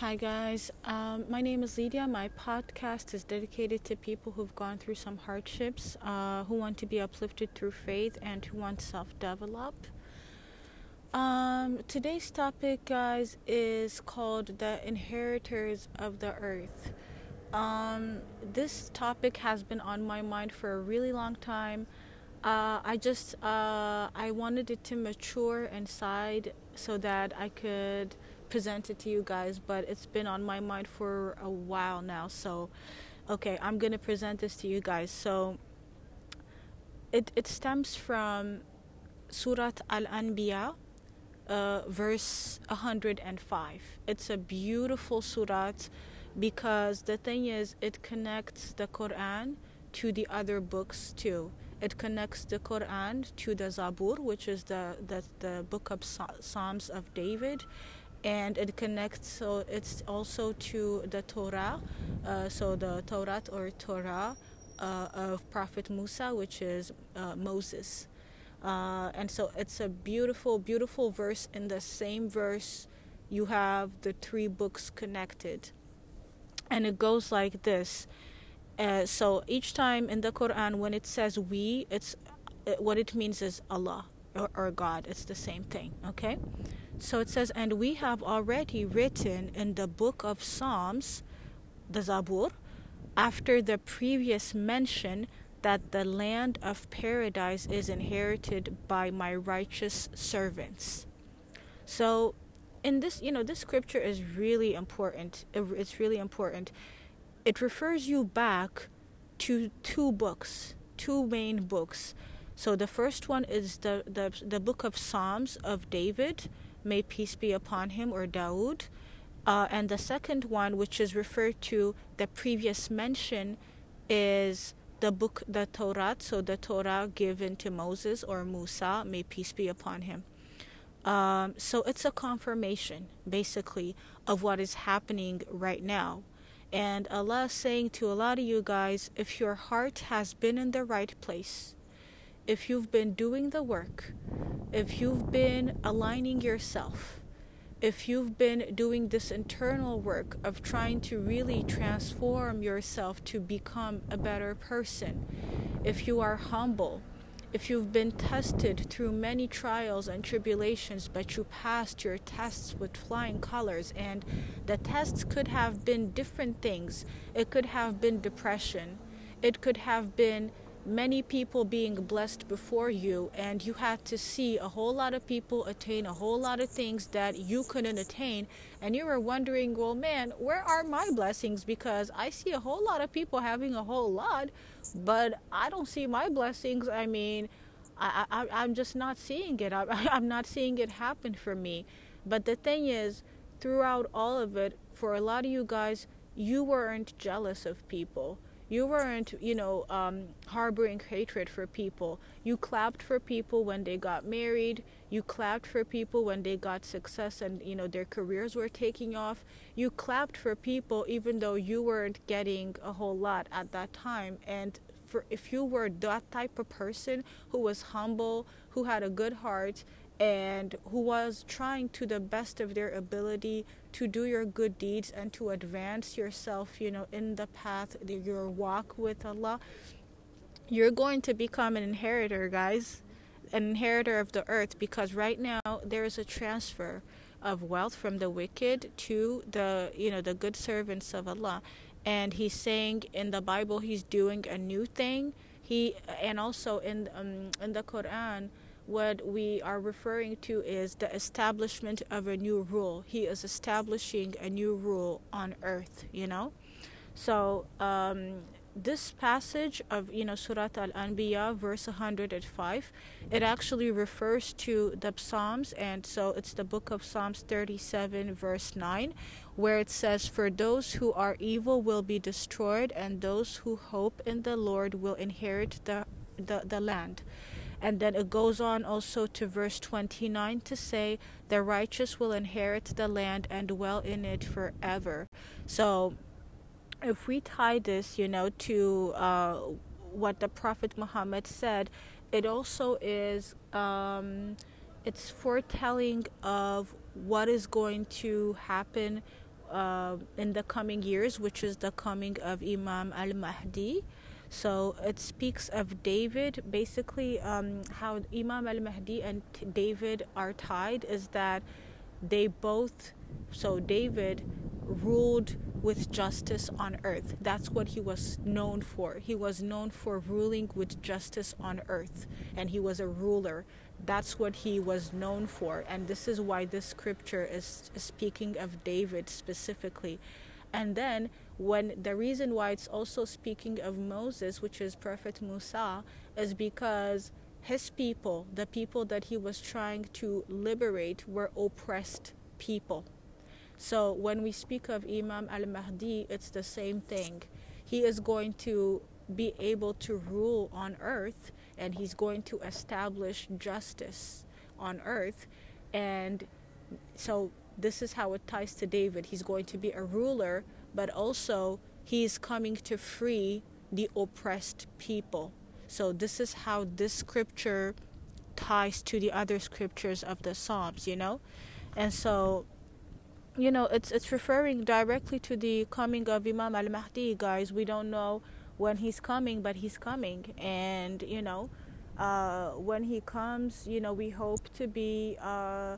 Hi, guys. Um, my name is Lydia. My podcast is dedicated to people who've gone through some hardships, uh, who want to be uplifted through faith, and who want self develop. Um, today's topic, guys, is called The Inheritors of the Earth. Um, this topic has been on my mind for a really long time. Uh, I just uh, I wanted it to mature inside so that I could present it to you guys, but it's been on my mind for a while now. So, okay, I'm gonna present this to you guys. So, it it stems from Surat Al Anbiya, uh, verse 105. It's a beautiful surat because the thing is, it connects the Quran to the other books too. It connects the Quran to the Zabur, which is the, the, the book of Psalms of David, and it connects so it's also to the torah uh, so the torah or torah uh, of prophet musa which is uh, moses. Uh, and so it's a beautiful beautiful verse. In the same verse you have the three books connected. And it goes like this. Uh, so each time in the quran when it says we it's what it means is allah or, or god it's the same thing okay so it says, and we have already written in the book of Psalms, the Zabur, after the previous mention that the land of paradise is inherited by my righteous servants. So, in this, you know, this scripture is really important. It's really important. It refers you back to two books, two main books. So the first one is the the, the book of Psalms of David may peace be upon him, or Dawood. Uh, and the second one, which is referred to the previous mention, is the book, the Torah. So the Torah given to Moses or Musa, may peace be upon him. Um, so it's a confirmation, basically, of what is happening right now. And Allah is saying to a lot of you guys if your heart has been in the right place, if you've been doing the work, if you've been aligning yourself, if you've been doing this internal work of trying to really transform yourself to become a better person, if you are humble, if you've been tested through many trials and tribulations, but you passed your tests with flying colors, and the tests could have been different things. It could have been depression, it could have been many people being blessed before you, and you had to see a whole lot of people attain a whole lot of things that you couldn't attain, and you were wondering, well, man, where are my blessings? Because I see a whole lot of people having a whole lot, but I don't see my blessings. I mean, I, I, I'm just not seeing it. I, I'm not seeing it happen for me. But the thing is, throughout all of it, for a lot of you guys, you weren't jealous of people you weren't, you know, um, harboring hatred for people. You clapped for people when they got married. You clapped for people when they got success and, you know, their careers were taking off. You clapped for people even though you weren't getting a whole lot at that time. And for, if you were that type of person who was humble, who had a good heart, and who was trying to the best of their ability to do your good deeds and to advance yourself, you know, in the path, your walk with Allah, you're going to become an inheritor, guys, an inheritor of the earth because right now there is a transfer of wealth from the wicked to the, you know, the good servants of Allah. And he's saying in the Bible he's doing a new thing. He and also in um, in the Quran what we are referring to is the establishment of a new rule. He is establishing a new rule on earth, you know? So, um, this passage of you know Surat Al Anbiya, verse 105, it actually refers to the Psalms, and so it's the book of Psalms 37, verse 9, where it says, For those who are evil will be destroyed, and those who hope in the Lord will inherit the, the, the land. And then it goes on also to verse 29 to say, The righteous will inherit the land and dwell in it forever. So if we tie this, you know, to uh, what the Prophet Muhammad said, it also is. Um, it's foretelling of what is going to happen uh, in the coming years, which is the coming of Imam al Mahdi. So it speaks of David. Basically, um, how Imam al Mahdi and David are tied is that they both, so David ruled with justice on earth. That's what he was known for. He was known for ruling with justice on earth, and he was a ruler. That's what he was known for. And this is why this scripture is speaking of David specifically. And then, when the reason why it's also speaking of Moses, which is Prophet Musa, is because his people, the people that he was trying to liberate, were oppressed people. So when we speak of Imam al Mahdi, it's the same thing. He is going to be able to rule on earth and he's going to establish justice on earth. And so this is how it ties to David. He's going to be a ruler, but also he's coming to free the oppressed people. So this is how this scripture ties to the other scriptures of the Psalms, you know? And so you know, it's it's referring directly to the coming of Imam al-Mahdi, guys. We don't know when he's coming, but he's coming. And, you know, uh, when he comes, you know, we hope to be uh,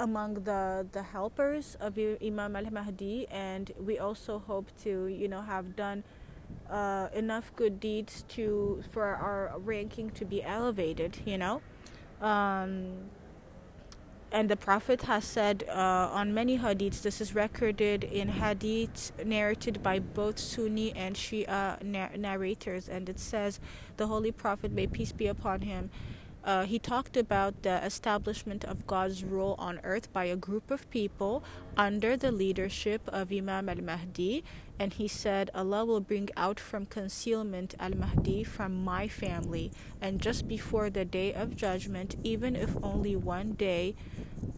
among the, the helpers of Imam al Mahdi, and we also hope to, you know, have done. Uh, enough good deeds to for our ranking to be elevated, you know. Um, and the Prophet has said uh, on many hadiths, this is recorded in hadiths narrated by both Sunni and Shia narrators, and it says, The Holy Prophet, may peace be upon him, uh, he talked about the establishment of God's rule on earth by a group of people under the leadership of Imam al Mahdi. And he said, Allah will bring out from concealment al Mahdi from my family. And just before the day of judgment, even if only one day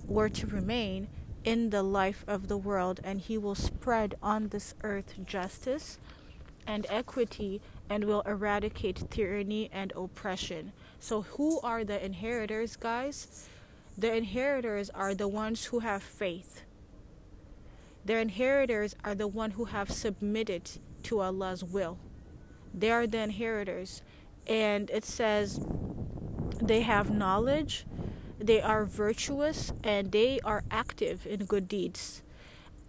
were to remain in the life of the world, and he will spread on this earth justice and equity and will eradicate tyranny and oppression. So, who are the inheritors, guys? The inheritors are the ones who have faith. Their inheritors are the one who have submitted to Allah's will. They are the inheritors. And it says they have knowledge, they are virtuous, and they are active in good deeds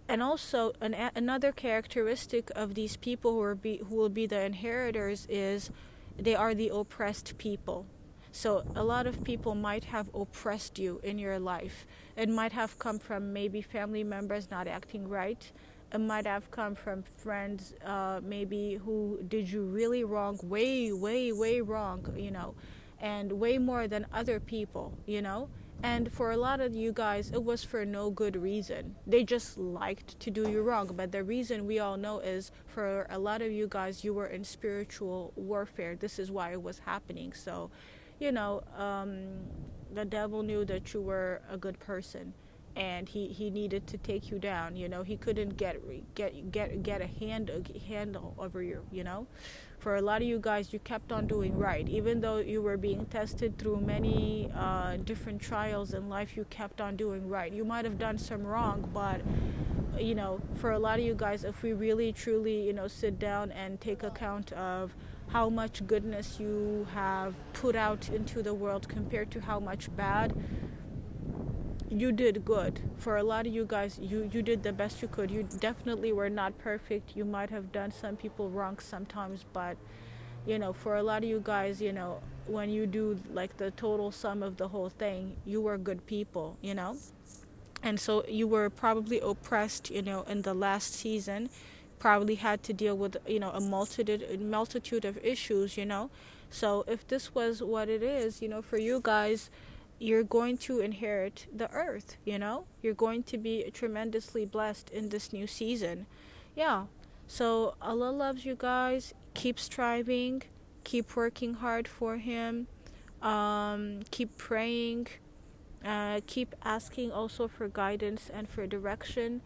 and also an, another characteristic of these people who, are be, who will be the inheritors is they are the oppressed people. So a lot of people might have oppressed you in your life. It might have come from maybe family members not acting right. It might have come from friends uh, maybe who did you really wrong way way way wrong you know and way more than other people you know and for a lot of you guys, it was for no good reason. They just liked to do you wrong. But the reason we all know is for a lot of you guys, you were in spiritual warfare. This is why it was happening. So, you know, um, the devil knew that you were a good person and he, he needed to take you down. You know, he couldn't get get get get a hand handle over you. You know, for a lot of you guys, you kept on doing right, even though you were being tested through many uh, different trials in life. You kept on doing right. You might have done some wrong, but you know, for a lot of you guys, if we really truly you know sit down and take account of how much goodness you have put out into the world compared to how much bad you did good. For a lot of you guys you you did the best you could. You definitely were not perfect. You might have done some people wrong sometimes but you know for a lot of you guys you know when you do like the total sum of the whole thing you were good people you know? And so you were probably oppressed you know in the last season. Probably had to deal with you know a multitude multitude of issues you know? So if this was what it is you know for you guys you're going to inherit the earth, you know? You're going to be tremendously blessed in this new season. Yeah. So Allah loves you guys. Keep striving. Keep working hard for Him. Um, keep praying. Uh, keep asking also for guidance and for direction.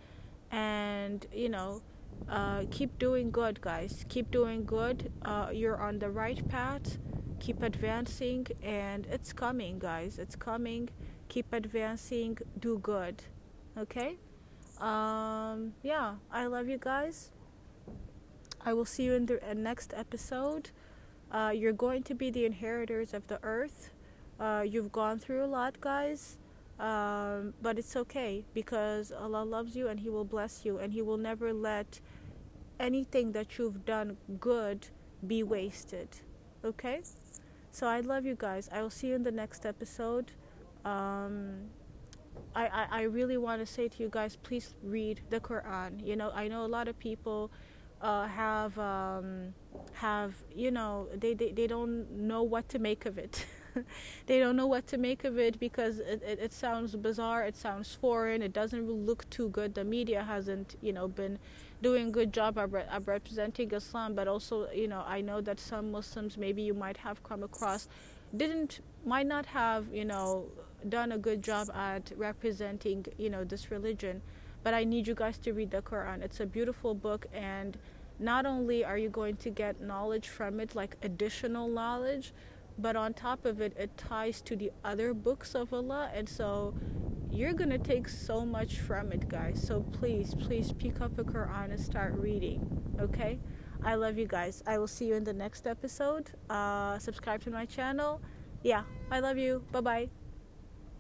And, you know, uh, keep doing good, guys. Keep doing good. Uh, you're on the right path keep advancing and it's coming guys it's coming keep advancing do good okay Um, yeah, I love you guys. I will see you in the uh, next episode. Uh, you're going to be the inheritors of the earth. Uh, you've gone through a lot, guys. Um, but it's okay because Allah loves you and He will bless you and He will never let anything that you've done good be wasted. Okay? So I love you guys. I will see you in the next episode. Um, I, I, I really want to say to you guys, please read the Quran. You know, I know a lot of people uh, have um, have you know they, they, they don't know what to make of it. they don't know what to make of it because it, it, it sounds bizarre, it sounds foreign, it doesn't look too good. The media hasn't you know been doing a good job of, of representing Islam, but also you know I know that some Muslims maybe you might have come across didn't might not have you know done a good job at representing you know this religion but i need you guys to read the quran it's a beautiful book and not only are you going to get knowledge from it like additional knowledge but on top of it it ties to the other books of allah and so you're going to take so much from it guys. So please please pick up a quran and start reading okay? I love you guys. I will see you in the next episode. Uh, subscribe to my channel. Yeah i love you. Bye bye